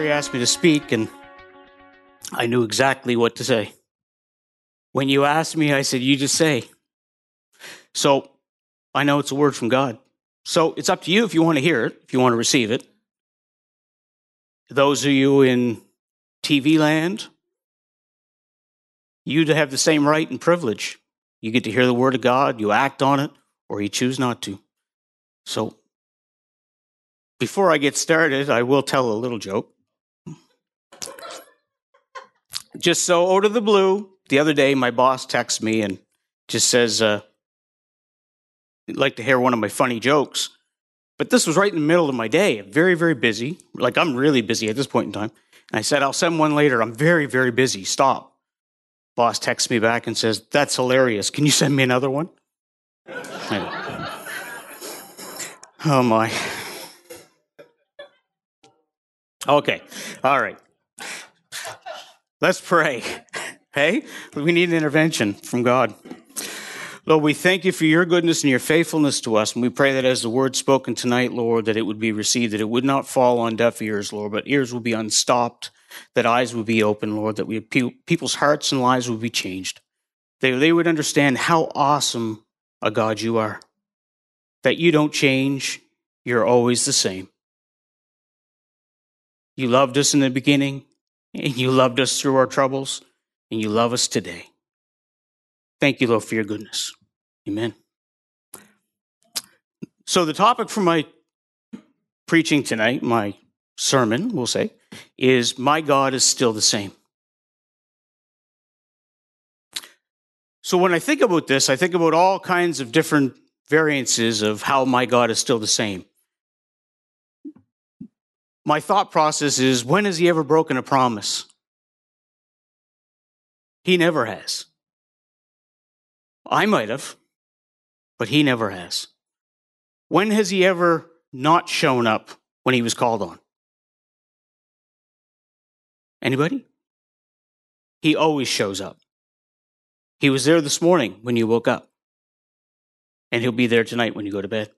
Gary asked me to speak, and I knew exactly what to say. When you asked me, I said, You just say. So I know it's a word from God. So it's up to you if you want to hear it, if you want to receive it. Those of you in TV land, you have the same right and privilege. You get to hear the word of God, you act on it, or you choose not to. So before I get started, I will tell a little joke. Just so out of the blue, the other day my boss texts me and just says, uh, I'd like to hear one of my funny jokes. But this was right in the middle of my day, very, very busy. Like I'm really busy at this point in time. And I said, I'll send one later. I'm very, very busy. Stop. Boss texts me back and says, That's hilarious. Can you send me another one? oh my. Okay. All right. Let's pray. Hey, we need an intervention from God. Lord, we thank you for your goodness and your faithfulness to us. And we pray that as the word spoken tonight, Lord, that it would be received, that it would not fall on deaf ears, Lord, but ears will be unstopped, that eyes would be open, Lord, that we, people's hearts and lives would be changed. They, they would understand how awesome a God you are, that you don't change, you're always the same. You loved us in the beginning, and you loved us through our troubles, and you love us today. Thank you, Lord, for your goodness. Amen. So, the topic for my preaching tonight, my sermon, we'll say, is My God is still the same. So, when I think about this, I think about all kinds of different variances of how my God is still the same my thought process is when has he ever broken a promise? He never has. I might have, but he never has. When has he ever not shown up when he was called on? Anybody? He always shows up. He was there this morning when you woke up, and he'll be there tonight when you go to bed.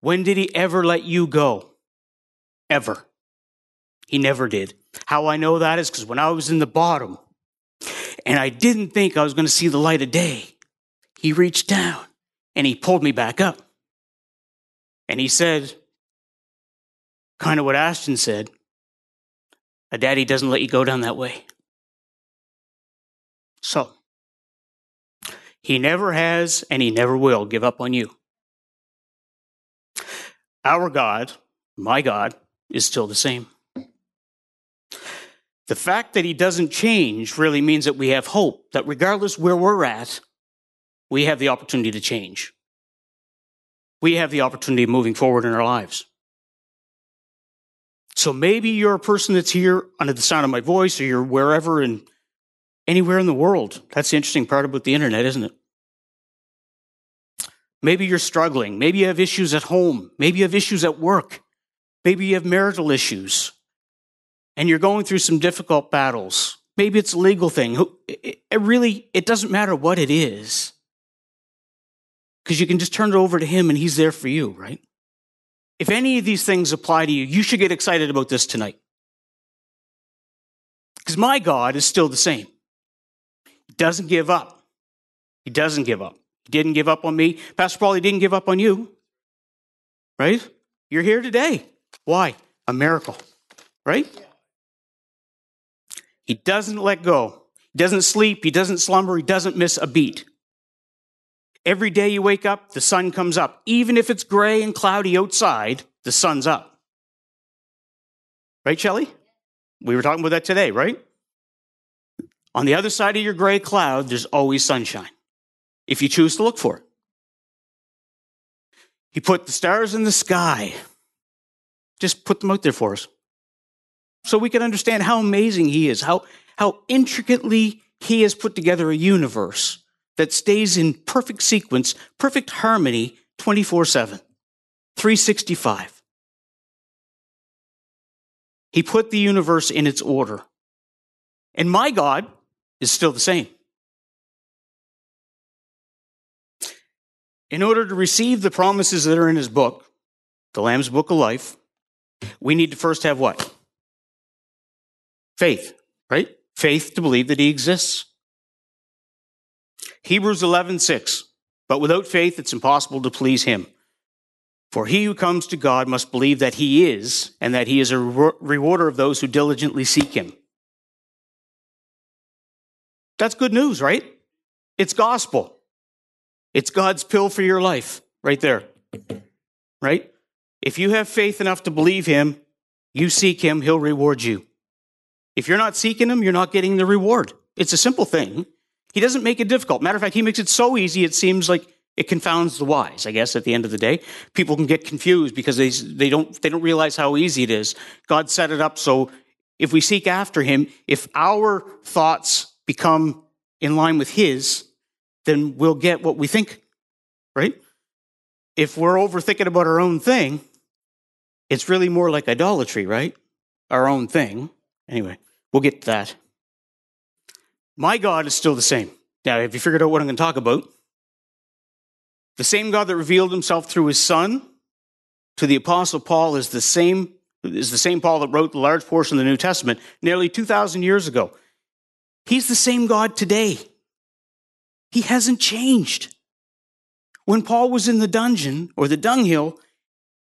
When did he ever let you go? Ever. He never did. How I know that is because when I was in the bottom and I didn't think I was going to see the light of day, he reached down and he pulled me back up. And he said, kind of what Ashton said, a daddy doesn't let you go down that way. So, he never has and he never will give up on you. Our God, my God, is still the same. The fact that he doesn't change really means that we have hope, that regardless where we're at, we have the opportunity to change. We have the opportunity of moving forward in our lives. So maybe you're a person that's here under the sound of my voice, or you're wherever and anywhere in the world. That's the interesting part about the internet, isn't it? Maybe you're struggling. Maybe you have issues at home. Maybe you have issues at work. Maybe you have marital issues and you're going through some difficult battles. Maybe it's a legal thing. It really, it doesn't matter what it is because you can just turn it over to him and he's there for you, right? If any of these things apply to you, you should get excited about this tonight. Because my God is still the same. He doesn't give up. He doesn't give up. He didn't give up on me. Pastor Paul, he didn't give up on you. Right? You're here today. Why? A miracle. Right? He doesn't let go. He doesn't sleep. He doesn't slumber. He doesn't miss a beat. Every day you wake up, the sun comes up. Even if it's gray and cloudy outside, the sun's up. Right, Shelley? We were talking about that today, right? On the other side of your gray cloud, there's always sunshine if you choose to look for it. He put the stars in the sky. Just put them out there for us. So we can understand how amazing He is, how, how intricately He has put together a universe that stays in perfect sequence, perfect harmony 24 7, 365. He put the universe in its order. And my God is still the same. In order to receive the promises that are in his book, the Lamb's Book of Life, we need to first have what? Faith, right? Faith to believe that he exists. Hebrews 11, 6. But without faith, it's impossible to please him. For he who comes to God must believe that he is, and that he is a rewarder of those who diligently seek him. That's good news, right? It's gospel. It's God's pill for your life, right there. Right? If you have faith enough to believe him, you seek him, he'll reward you. If you're not seeking him, you're not getting the reward. It's a simple thing. He doesn't make it difficult. Matter of fact, he makes it so easy it seems like it confounds the wise, I guess, at the end of the day. People can get confused because they, they, don't, they don't realize how easy it is. God set it up so if we seek after him, if our thoughts become in line with his, then we'll get what we think, right? If we're overthinking about our own thing, it's really more like idolatry, right? Our own thing. Anyway, we'll get to that. My God is still the same. Now, have you figured out what I'm going to talk about? The same God that revealed himself through his son to the apostle Paul is the same is the same Paul that wrote the large portion of the New Testament nearly 2000 years ago. He's the same God today. He hasn't changed. When Paul was in the dungeon or the dunghill,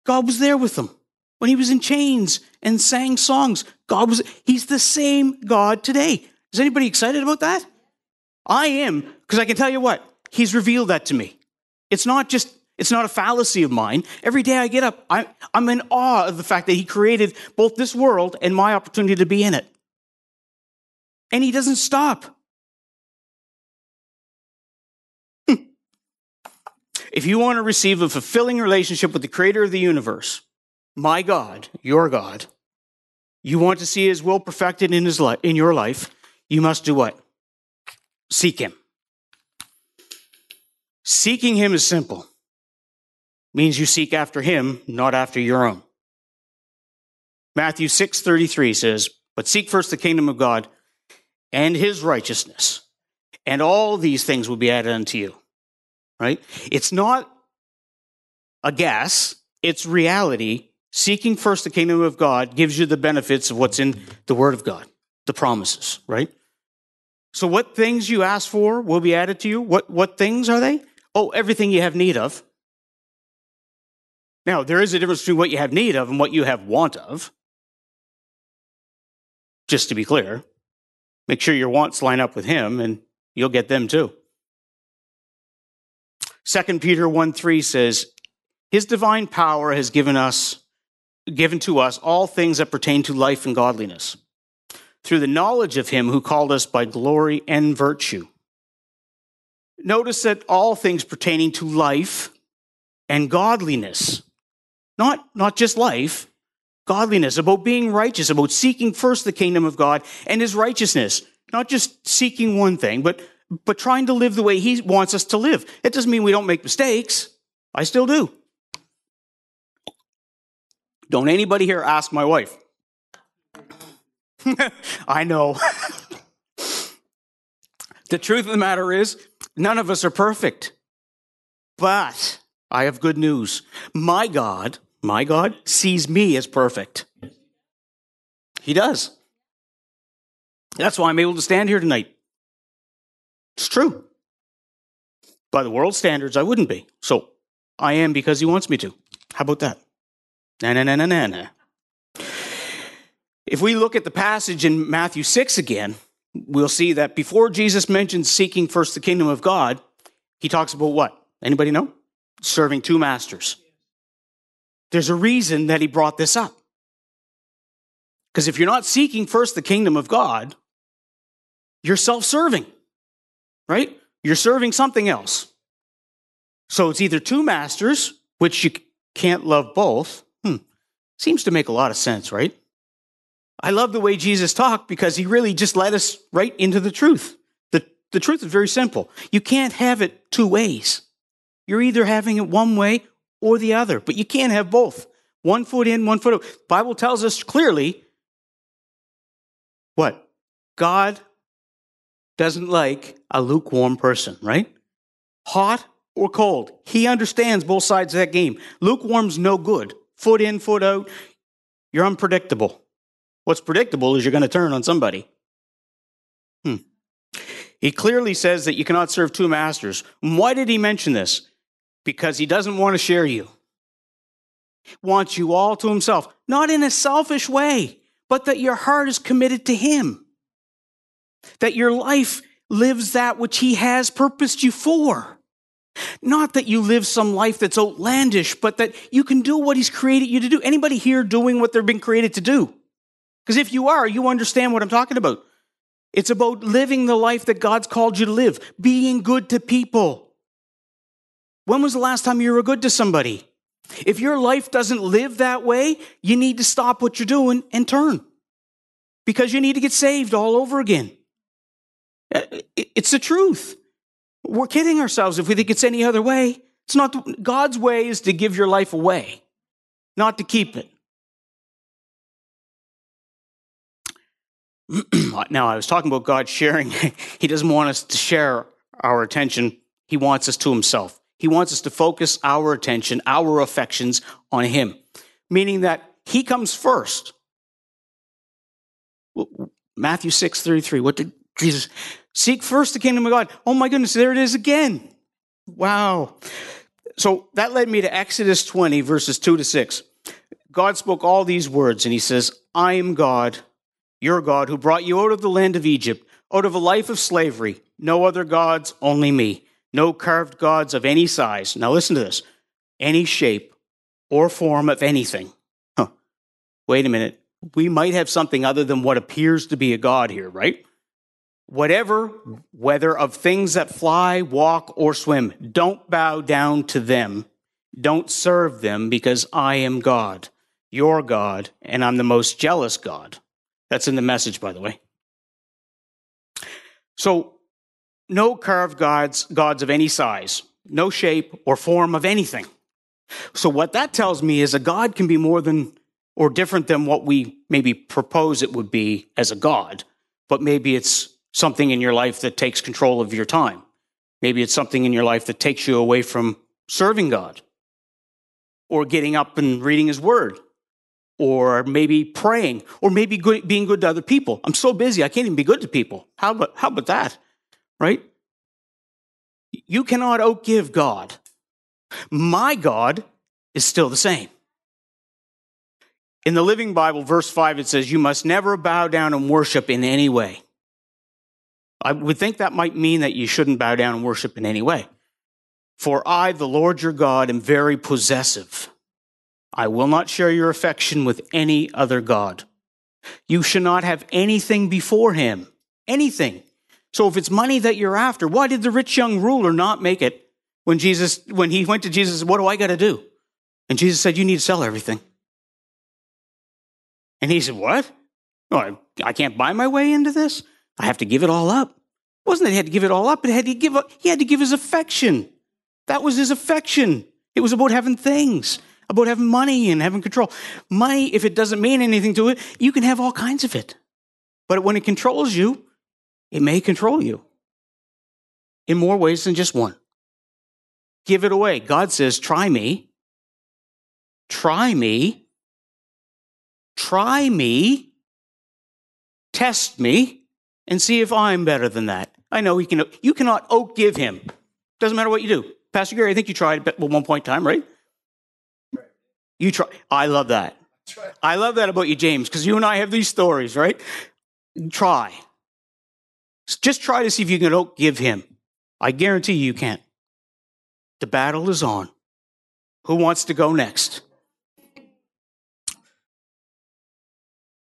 God was there with him. When he was in chains and sang songs, God was he's the same God today. Is anybody excited about that? I am, because I can tell you what, he's revealed that to me. It's not just, it's not a fallacy of mine. Every day I get up, I, I'm in awe of the fact that he created both this world and my opportunity to be in it. And he doesn't stop. If you want to receive a fulfilling relationship with the creator of the universe, my God, your God, you want to see his will perfected in his in your life, you must do what? Seek him. Seeking him is simple. Means you seek after him, not after your own. Matthew 6:33 says, "But seek first the kingdom of God and his righteousness, and all these things will be added unto you." Right? It's not a guess, it's reality. Seeking first the kingdom of God gives you the benefits of what's in the word of God the promises, right? So what things you ask for will be added to you. What, what things are they? Oh, everything you have need of. Now, there is a difference between what you have need of and what you have want of. Just to be clear, make sure your wants line up with Him and you'll get them too. 2 Peter 1 3 says, His divine power has given us, given to us all things that pertain to life and godliness through the knowledge of him who called us by glory and virtue. Notice that all things pertaining to life and godliness, not, not just life, godliness, about being righteous, about seeking first the kingdom of God and his righteousness, not just seeking one thing, but, but trying to live the way he wants us to live. It doesn't mean we don't make mistakes. I still do. Don't anybody here ask my wife, I know. the truth of the matter is, none of us are perfect. But I have good news. My God, my God, sees me as perfect. He does. That's why I'm able to stand here tonight. It's true. By the world standards, I wouldn't be. So I am because he wants me to. How about that? Na na na na na na. If we look at the passage in Matthew 6 again, we'll see that before Jesus mentions seeking first the kingdom of God, he talks about what? Anybody know? Serving two masters. There's a reason that he brought this up. Because if you're not seeking first the kingdom of God, you're self serving, right? You're serving something else. So it's either two masters, which you can't love both. Hmm. Seems to make a lot of sense, right? I love the way Jesus talked because he really just led us right into the truth. The, the truth is very simple. You can't have it two ways. You're either having it one way or the other, but you can't have both. One foot in, one foot out. Bible tells us clearly what? God doesn't like a lukewarm person, right? Hot or cold. He understands both sides of that game. Lukewarm's no good. Foot in, foot out. You're unpredictable. What's predictable is you're going to turn on somebody. Hmm. He clearly says that you cannot serve two masters. Why did he mention this? Because he doesn't want to share you. Wants you all to himself, not in a selfish way, but that your heart is committed to him. That your life lives that which he has purposed you for. Not that you live some life that's outlandish, but that you can do what he's created you to do. Anybody here doing what they've been created to do? Because if you are, you understand what I'm talking about. It's about living the life that God's called you to live, being good to people. When was the last time you were good to somebody? If your life doesn't live that way, you need to stop what you're doing and turn because you need to get saved all over again. Uh, it's the truth. We're kidding ourselves if we think it's any other way. It's not God's way is to give your life away, not to keep it. now, I was talking about God sharing. he doesn't want us to share our attention, He wants us to Himself. He wants us to focus our attention, our affections on Him, meaning that He comes first. Matthew 6 33. What did Jesus seek first the kingdom of God? Oh my goodness, there it is again. Wow. So that led me to Exodus 20, verses 2 to 6. God spoke all these words, and He says, I am God your God, who brought you out of the land of Egypt, out of a life of slavery. No other gods, only me. No carved gods of any size. Now listen to this any shape or form of anything. Huh. Wait a minute. We might have something other than what appears to be a God here, right? Whatever, whether of things that fly, walk, or swim, don't bow down to them. Don't serve them because I am God, your God, and I'm the most jealous God. That's in the message, by the way. So, no carved gods, gods of any size, no shape or form of anything. So, what that tells me is a God can be more than or different than what we maybe propose it would be as a God, but maybe it's something in your life that takes control of your time. Maybe it's something in your life that takes you away from serving God or getting up and reading His Word or maybe praying, or maybe good, being good to other people. I'm so busy, I can't even be good to people. How about, how about that? Right? You cannot outgive God. My God is still the same. In the Living Bible, verse 5, it says, You must never bow down and worship in any way. I would think that might mean that you shouldn't bow down and worship in any way. For I, the Lord your God, am very possessive I will not share your affection with any other God. You should not have anything before him. Anything. So if it's money that you're after, why did the rich young ruler not make it when Jesus, when he went to Jesus, what do I got to do? And Jesus said, you need to sell everything. And he said, what? Oh, I can't buy my way into this. I have to give it all up. It wasn't that he had to give it all up, but he had to give, up, he had to give his affection. That was his affection. It was about having things about having money and having control. Money, if it doesn't mean anything to it, you can have all kinds of it. But when it controls you, it may control you in more ways than just one. Give it away. God says, try me. Try me. Try me. Test me and see if I'm better than that. I know he can, you cannot outgive him. Doesn't matter what you do. Pastor Gary, I think you tried at one point in time, right? You try. I love that. I love that about you, James, because you and I have these stories, right? Try. Just try to see if you can give him. I guarantee you, you can't. The battle is on. Who wants to go next?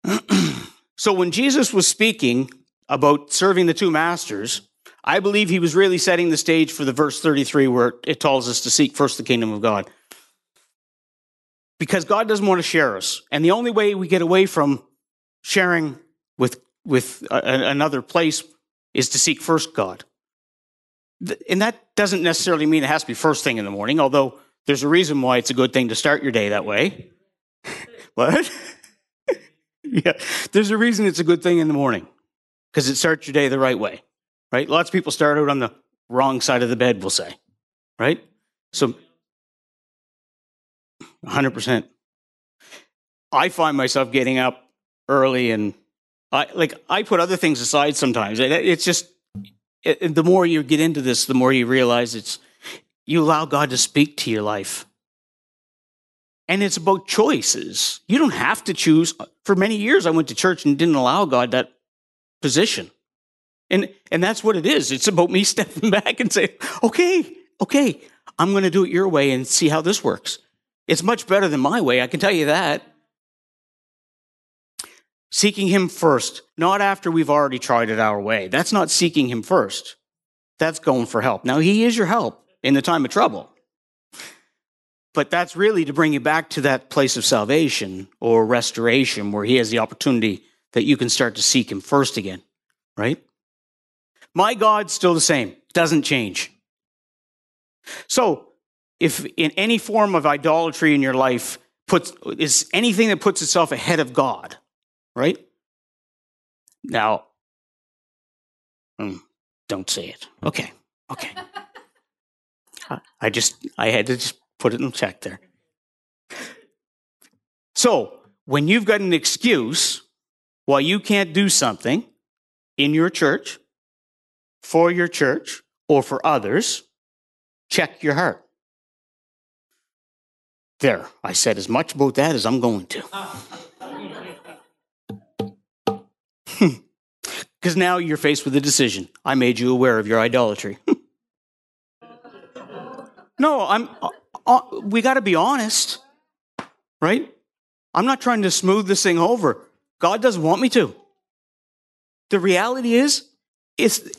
so when Jesus was speaking about serving the two masters, I believe he was really setting the stage for the verse 33 where it tells us to seek first the kingdom of God because God doesn't want to share us. And the only way we get away from sharing with, with a, another place is to seek first God. And that doesn't necessarily mean it has to be first thing in the morning, although there's a reason why it's a good thing to start your day that way. what? yeah, there's a reason it's a good thing in the morning because it starts your day the right way, right? Lots of people start out on the wrong side of the bed, we'll say, right? So 100%. I find myself getting up early and I like I put other things aside sometimes. It's just it, the more you get into this, the more you realize it's you allow God to speak to your life. And it's about choices. You don't have to choose. For many years, I went to church and didn't allow God that position. And, and that's what it is. It's about me stepping back and saying, okay, okay, I'm going to do it your way and see how this works. It's much better than my way. I can tell you that. Seeking Him first, not after we've already tried it our way. That's not seeking Him first. That's going for help. Now, He is your help in the time of trouble. But that's really to bring you back to that place of salvation or restoration where He has the opportunity that you can start to seek Him first again, right? My God's still the same, doesn't change. So, if in any form of idolatry in your life puts is anything that puts itself ahead of God, right? Now, hmm, don't say it. Okay, okay. I just I had to just put it in check there. So when you've got an excuse why you can't do something in your church, for your church, or for others, check your heart. There, I said as much about that as I'm going to. Because now you're faced with a decision. I made you aware of your idolatry. no, I'm. Uh, uh, we got to be honest, right? I'm not trying to smooth this thing over. God doesn't want me to. The reality is, is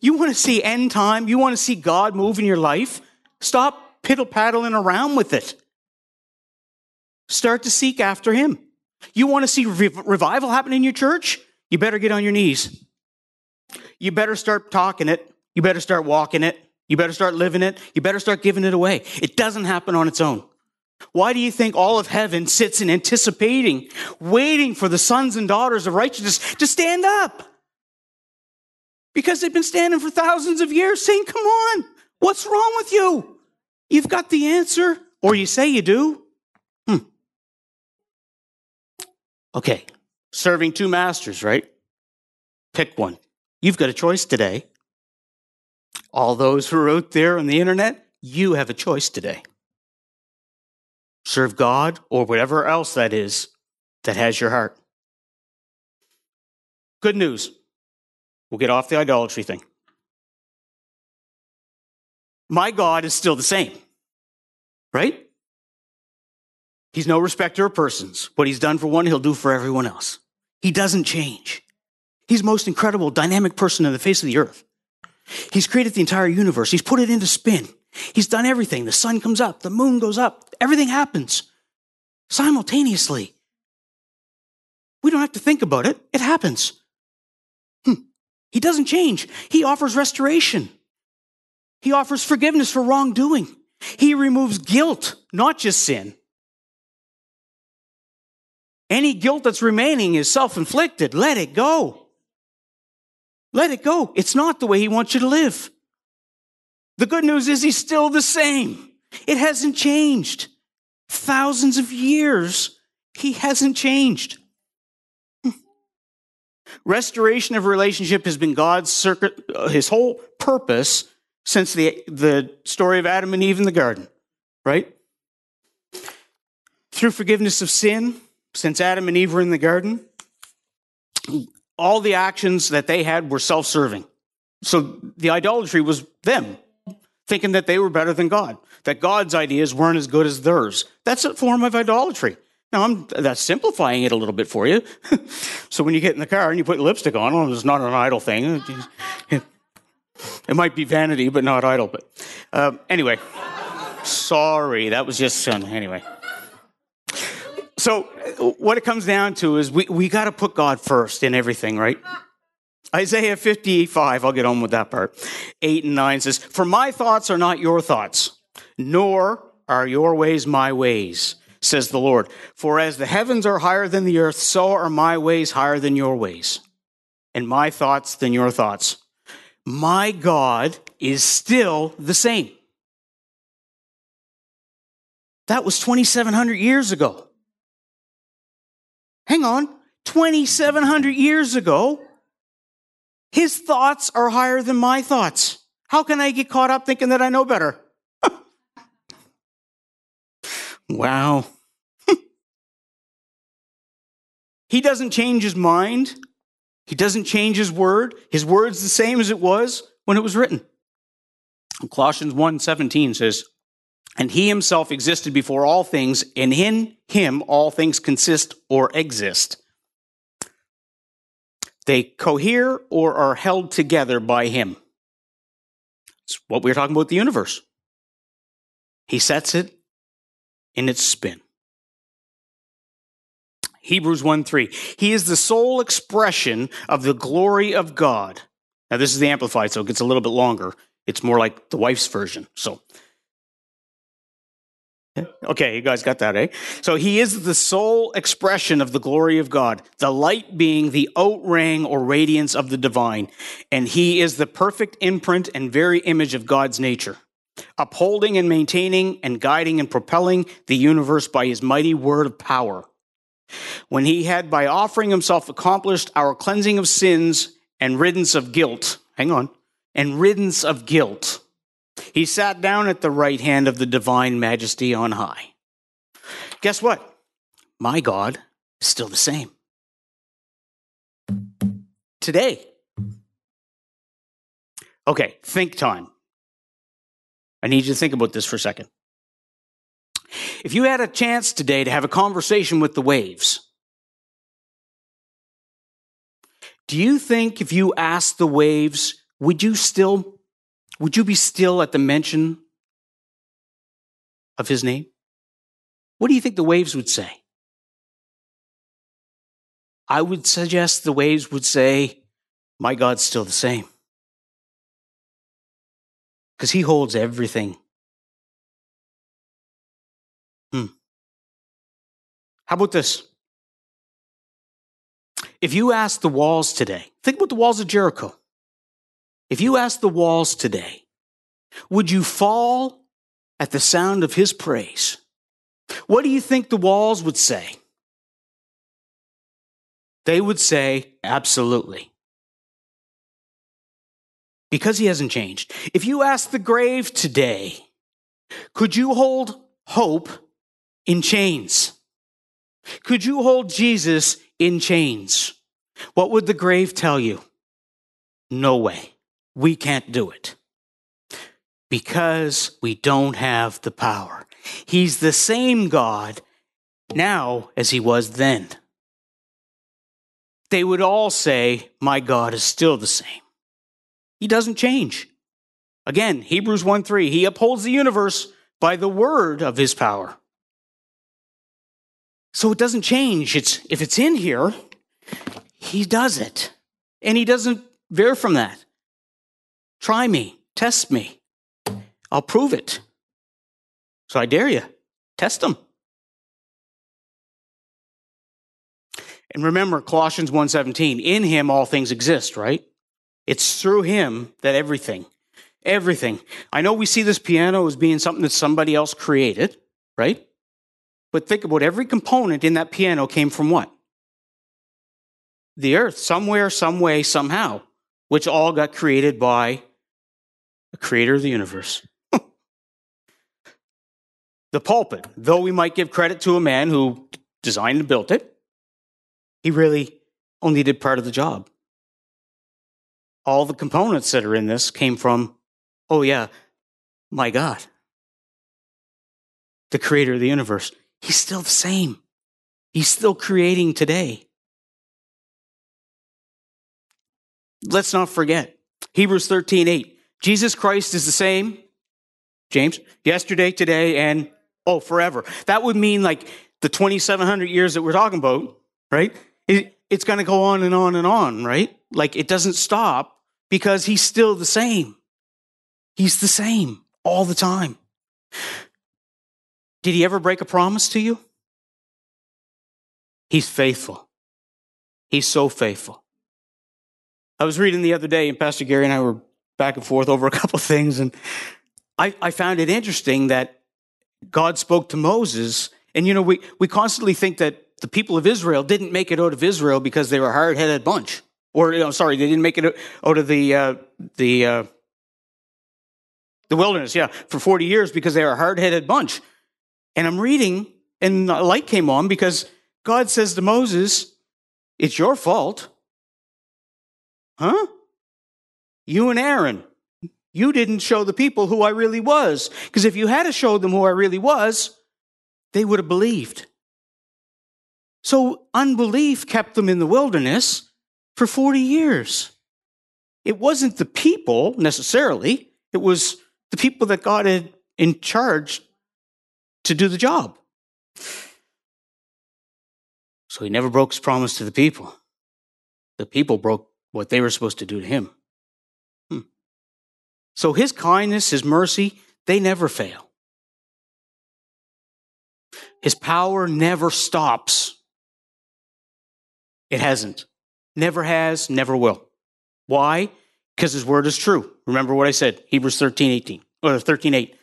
you want to see end time, you want to see God move in your life, stop piddle paddling around with it. Start to seek after Him. You want to see revival happen in your church? You better get on your knees. You better start talking it. You better start walking it. You better start living it. You better start giving it away. It doesn't happen on its own. Why do you think all of heaven sits in anticipating, waiting for the sons and daughters of righteousness to stand up? Because they've been standing for thousands of years saying, Come on, what's wrong with you? You've got the answer, or you say you do. Hmm. Okay, serving two masters, right? Pick one. You've got a choice today. All those who are out there on the internet, you have a choice today. Serve God or whatever else that is that has your heart. Good news. We'll get off the idolatry thing. My God is still the same, right? He's no respecter of persons. What he's done for one, he'll do for everyone else. He doesn't change. He's the most incredible, dynamic person on the face of the earth. He's created the entire universe. He's put it into spin. He's done everything. The sun comes up, the moon goes up, everything happens simultaneously. We don't have to think about it, it happens. Hmm. He doesn't change. He offers restoration, He offers forgiveness for wrongdoing. He removes guilt, not just sin. Any guilt that's remaining is self inflicted. Let it go. Let it go. It's not the way He wants you to live. The good news is He's still the same. It hasn't changed. Thousands of years, He hasn't changed. Restoration of relationship has been God's circuit, uh, His whole purpose since the, the story of Adam and Eve in the garden, right? Through forgiveness of sin, since Adam and Eve were in the garden, all the actions that they had were self serving. So the idolatry was them, thinking that they were better than God, that God's ideas weren't as good as theirs. That's a form of idolatry. Now, I'm that's simplifying it a little bit for you. so when you get in the car and you put lipstick on, well, it's not an idol thing. It might be vanity, but not idol. But uh, anyway, sorry, that was just uh, anyway. So, what it comes down to is we, we got to put God first in everything, right? Isaiah 55, I'll get on with that part. 8 and 9 says, For my thoughts are not your thoughts, nor are your ways my ways, says the Lord. For as the heavens are higher than the earth, so are my ways higher than your ways, and my thoughts than your thoughts. My God is still the same. That was 2,700 years ago. hang on, 2,700 years ago, his thoughts are higher than my thoughts. How can I get caught up thinking that I know better? wow. he doesn't change his mind. He doesn't change his word. His word's the same as it was when it was written. Colossians 1:17 says, "And he himself existed before all things, and in him all things consist or exist." They cohere or are held together by him. It's what we're talking about the universe. He sets it in its spin. Hebrews 1 3. He is the sole expression of the glory of God. Now, this is the Amplified, so it gets a little bit longer. It's more like the wife's version. So, okay, you guys got that, eh? So, he is the sole expression of the glory of God, the light being the outring or radiance of the divine. And he is the perfect imprint and very image of God's nature, upholding and maintaining and guiding and propelling the universe by his mighty word of power when he had by offering himself accomplished our cleansing of sins and riddance of guilt, hang on, and riddance of guilt, he sat down at the right hand of the divine majesty on high. Guess what? My God is still the same. Today. Okay, think time. I need you to think about this for a second. If you had a chance today to have a conversation with the waves, do you think if you asked the waves, would you still, would you be still at the mention of his name? What do you think the waves would say? I would suggest the waves would say, My God's still the same. Because he holds everything Hmm. How about this? If you ask the walls today, think about the walls of Jericho. If you ask the walls today, would you fall at the sound of his praise? What do you think the walls would say? They would say, absolutely. Because he hasn't changed. If you ask the grave today, could you hold hope in chains? Could you hold Jesus in chains? What would the grave tell you? No way. We can't do it. Because we don't have the power. He's the same God now as he was then. They would all say, My God is still the same. He doesn't change. Again, Hebrews 1 3, he upholds the universe by the word of his power. So it doesn't change. It's, if it's in here, he does it. And he doesn't veer from that. Try me, test me. I'll prove it. So I dare you, test him. And remember Colossians 1:17, in him all things exist, right? It's through him that everything, everything. I know we see this piano as being something that somebody else created, right? But think about every component in that piano came from what? The earth, somewhere, some way, somehow, which all got created by the creator of the universe. the pulpit, though we might give credit to a man who designed and built it, he really only did part of the job. All the components that are in this came from, oh yeah, my God, the creator of the universe. He's still the same. He's still creating today. Let's not forget Hebrews 13 8. Jesus Christ is the same, James, yesterday, today, and oh, forever. That would mean like the 2,700 years that we're talking about, right? It, it's going to go on and on and on, right? Like it doesn't stop because he's still the same. He's the same all the time. Did he ever break a promise to you? He's faithful. He's so faithful. I was reading the other day, and Pastor Gary and I were back and forth over a couple of things, and I, I found it interesting that God spoke to Moses. And you know, we, we constantly think that the people of Israel didn't make it out of Israel because they were a hard-headed bunch. Or, you know, sorry, they didn't make it out of the, uh, the, uh, the wilderness, yeah, for 40 years because they were a hard-headed bunch. And I'm reading, and a light came on because God says to Moses, it's your fault. Huh? You and Aaron, you didn't show the people who I really was. Because if you had showed them who I really was, they would have believed. So unbelief kept them in the wilderness for 40 years. It wasn't the people necessarily, it was the people that God had in charge to do the job. So he never broke his promise to the people. The people broke what they were supposed to do to him. Hmm. So his kindness, his mercy, they never fail. His power never stops. It hasn't. Never has, never will. Why? Because his word is true. Remember what I said, Hebrews 13, 18, or 13, 8,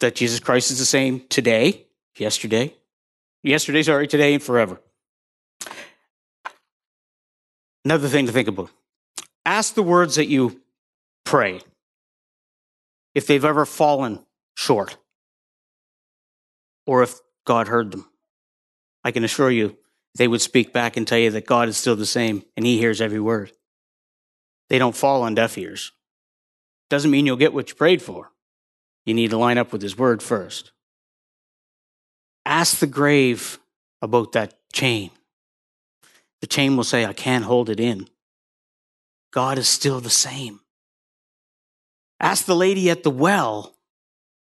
that Jesus Christ is the same today, yesterday, yesterday, sorry, today, and forever. Another thing to think about. Ask the words that you pray if they've ever fallen short or if God heard them. I can assure you they would speak back and tell you that God is still the same and he hears every word. They don't fall on deaf ears. Doesn't mean you'll get what you prayed for. You need to line up with his word first. Ask the grave about that chain. The chain will say, I can't hold it in. God is still the same. Ask the lady at the well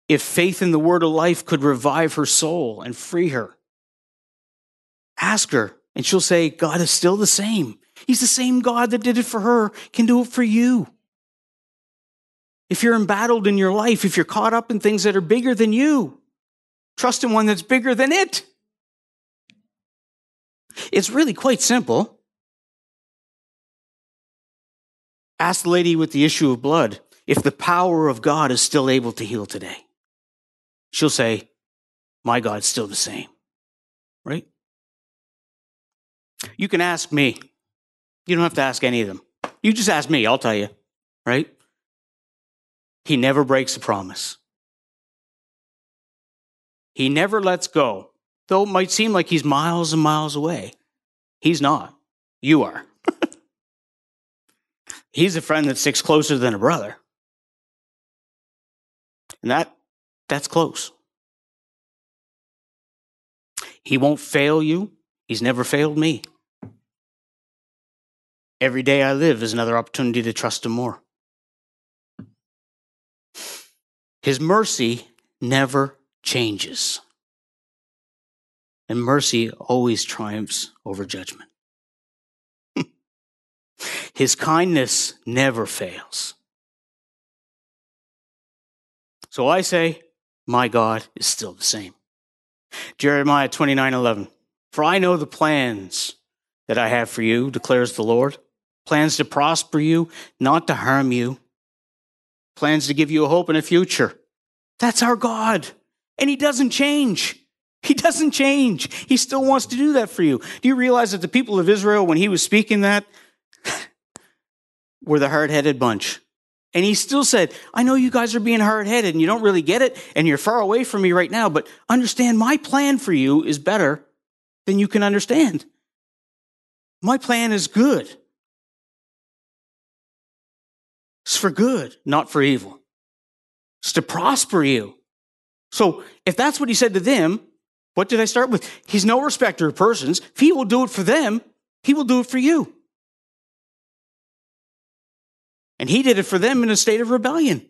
if faith in the word of life could revive her soul and free her. Ask her, and she'll say, God is still the same. He's the same God that did it for her, can do it for you. If you're embattled in your life, if you're caught up in things that are bigger than you, trust in one that's bigger than it. It's really quite simple. Ask the lady with the issue of blood if the power of God is still able to heal today. She'll say, My God's still the same. Right? You can ask me. You don't have to ask any of them. You just ask me, I'll tell you. Right? He never breaks a promise. He never lets go, though it might seem like he's miles and miles away. He's not. You are. He's a friend that sticks closer than a brother. And that that's close. He won't fail you. He's never failed me. Every day I live is another opportunity to trust him more. His mercy never changes. And mercy always triumphs over judgment. His kindness never fails. So I say, my God is still the same. Jeremiah 29 11. For I know the plans that I have for you, declares the Lord plans to prosper you, not to harm you, plans to give you a hope and a future. That's our God. And He doesn't change. He doesn't change. He still wants to do that for you. Do you realize that the people of Israel, when He was speaking that, were the hard headed bunch? And he still said, I know you guys are being hard headed and you don't really get it and you're far away from me right now, but understand my plan for you is better than you can understand. My plan is good. It's for good, not for evil. It's to prosper you. So if that's what he said to them, what did I start with? He's no respecter of persons. If he will do it for them, he will do it for you. And he did it for them in a state of rebellion.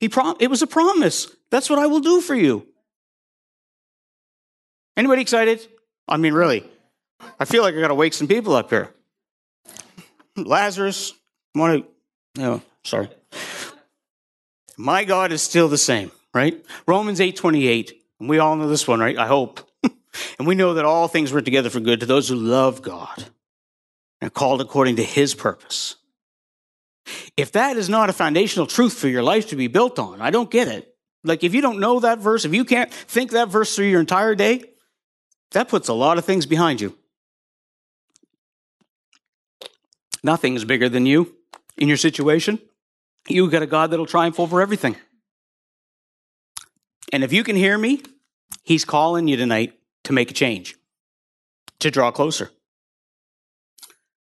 He prom- it was a promise. That's what I will do for you. Anybody excited? I mean, really. I feel like I got to wake some people up here. Lazarus, want to, no, sorry. My God is still the same, right? Romans 8 28. And we all know this one, right? I hope. and we know that all things work together for good to those who love God and are called according to his purpose. If that is not a foundational truth for your life to be built on, I don't get it. Like, if you don't know that verse, if you can't think that verse through your entire day, That puts a lot of things behind you. Nothing is bigger than you in your situation. You got a God that'll triumph over everything. And if you can hear me, He's calling you tonight to make a change, to draw closer.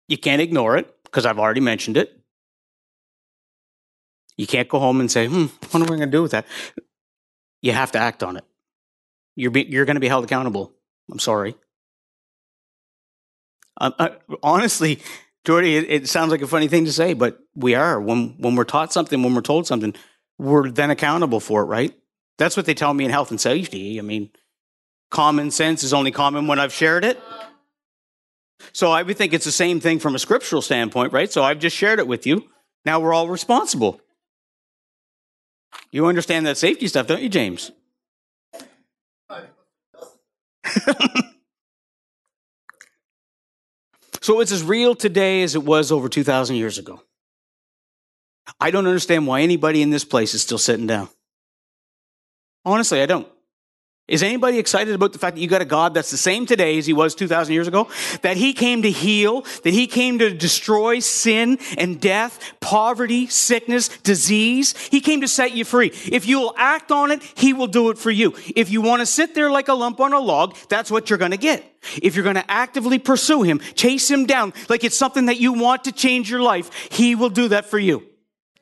You can't ignore it because I've already mentioned it. You can't go home and say, hmm, what am I going to do with that? You have to act on it. You're, be, you're going to be held accountable. I'm sorry. Um, uh, honestly, Jordy, it, it, sounds like a funny thing to say, but we are. When, when we're taught something, when we're told something, we're then accountable for it, right? That's what they tell me in health and safety. I mean, common sense is only common when I've shared it. So I would think it's the same thing from a scriptural standpoint, right? So I've just shared it with you. Now we're all responsible. You understand that safety stuff, don't you, James? so it's as real today as it was over 2,000 years ago. I don't understand why anybody in this place is still sitting down. Honestly, I don't. Is anybody excited about the fact that you got a God that's the same today as he was 2,000 years ago? That he came to heal, that he came to destroy sin and death, poverty, sickness, disease. He came to set you free. If you'll act on it, he will do it for you. If you want to sit there like a lump on a log, that's what you're going to get. If you're going to actively pursue him, chase him down like it's something that you want to change your life, he will do that for you.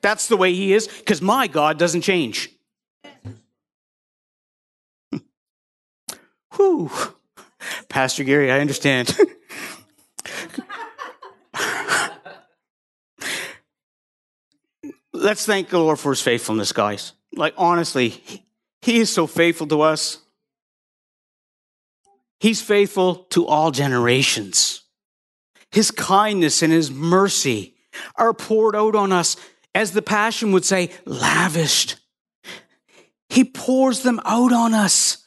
That's the way he is because my God doesn't change. Whew. Pastor Gary, I understand. Let's thank the Lord for his faithfulness, guys. Like, honestly, he is so faithful to us. He's faithful to all generations. His kindness and his mercy are poured out on us, as the Passion would say, lavished. He pours them out on us.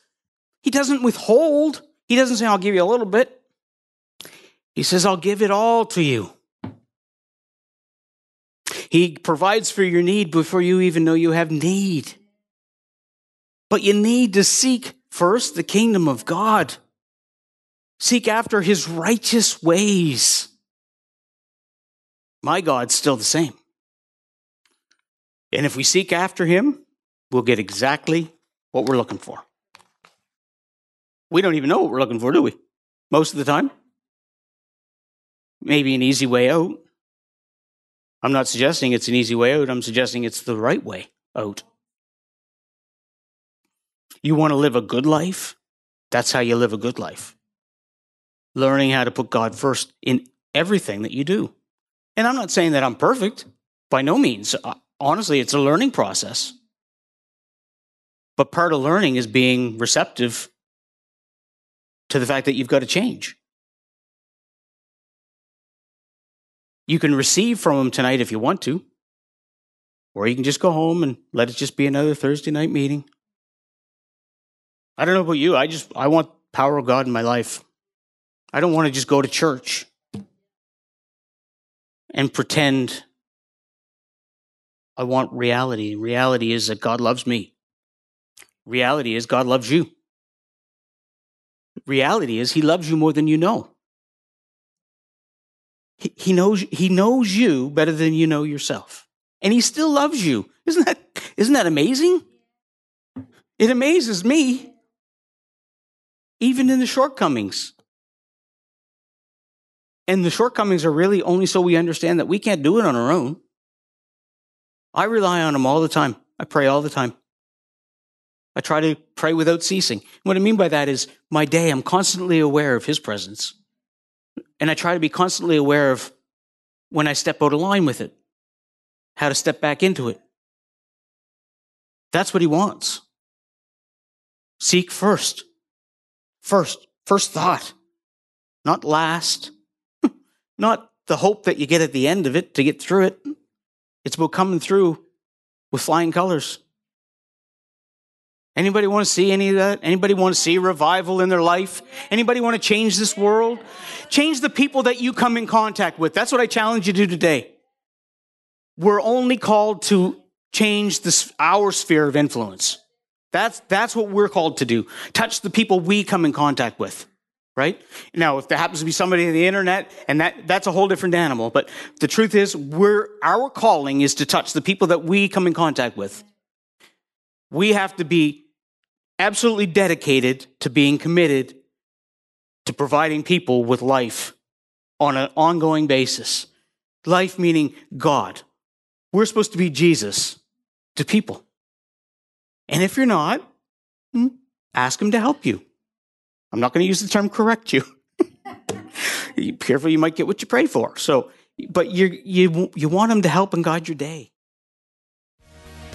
He doesn't withhold. He doesn't say, I'll give you a little bit. He says, I'll give it all to you. He provides for your need before you even know you have need. But you need to seek first the kingdom of God. Seek after his righteous ways. My God's still the same. And if we seek after him, we'll get exactly what we're looking for. We don't even know what we're looking for, do we? Most of the time. Maybe an easy way out. I'm not suggesting it's an easy way out. I'm suggesting it's the right way out. You want to live a good life? That's how you live a good life. Learning how to put God first in everything that you do. And I'm not saying that I'm perfect, by no means. Uh, honestly, it's a learning process. But part of learning is being receptive to the fact that you've got to change. You can receive from him tonight if you want to, or you can just go home and let it just be another Thursday night meeting. I don't know about you. I just I want power of God in my life. I don't want to just go to church and pretend I want reality. Reality is that God loves me. Reality is God loves you reality is he loves you more than you know. He, he knows he knows you better than you know yourself. And he still loves you. Isn't that isn't that amazing? It amazes me. Even in the shortcomings. And the shortcomings are really only so we understand that we can't do it on our own. I rely on him all the time. I pray all the time. I try to pray without ceasing. What I mean by that is my day, I'm constantly aware of His presence. And I try to be constantly aware of when I step out of line with it, how to step back into it. That's what He wants. Seek first. First. First thought. Not last. Not the hope that you get at the end of it to get through it. It's about coming through with flying colors. Anybody want to see any of that? Anybody want to see revival in their life? Anybody want to change this world? Change the people that you come in contact with. That's what I challenge you to do today. We're only called to change this, our sphere of influence. That's, that's what we're called to do. Touch the people we come in contact with. right? Now, if there happens to be somebody on the internet, and that, that's a whole different animal, but the truth is, we're, our calling is to touch the people that we come in contact with. We have to be absolutely dedicated to being committed to providing people with life on an ongoing basis. Life meaning God. We're supposed to be Jesus to people. And if you're not, hmm, ask Him to help you. I'm not going to use the term correct you. Careful, you might get what you pray for. So, but you you you want Him to help and guide your day.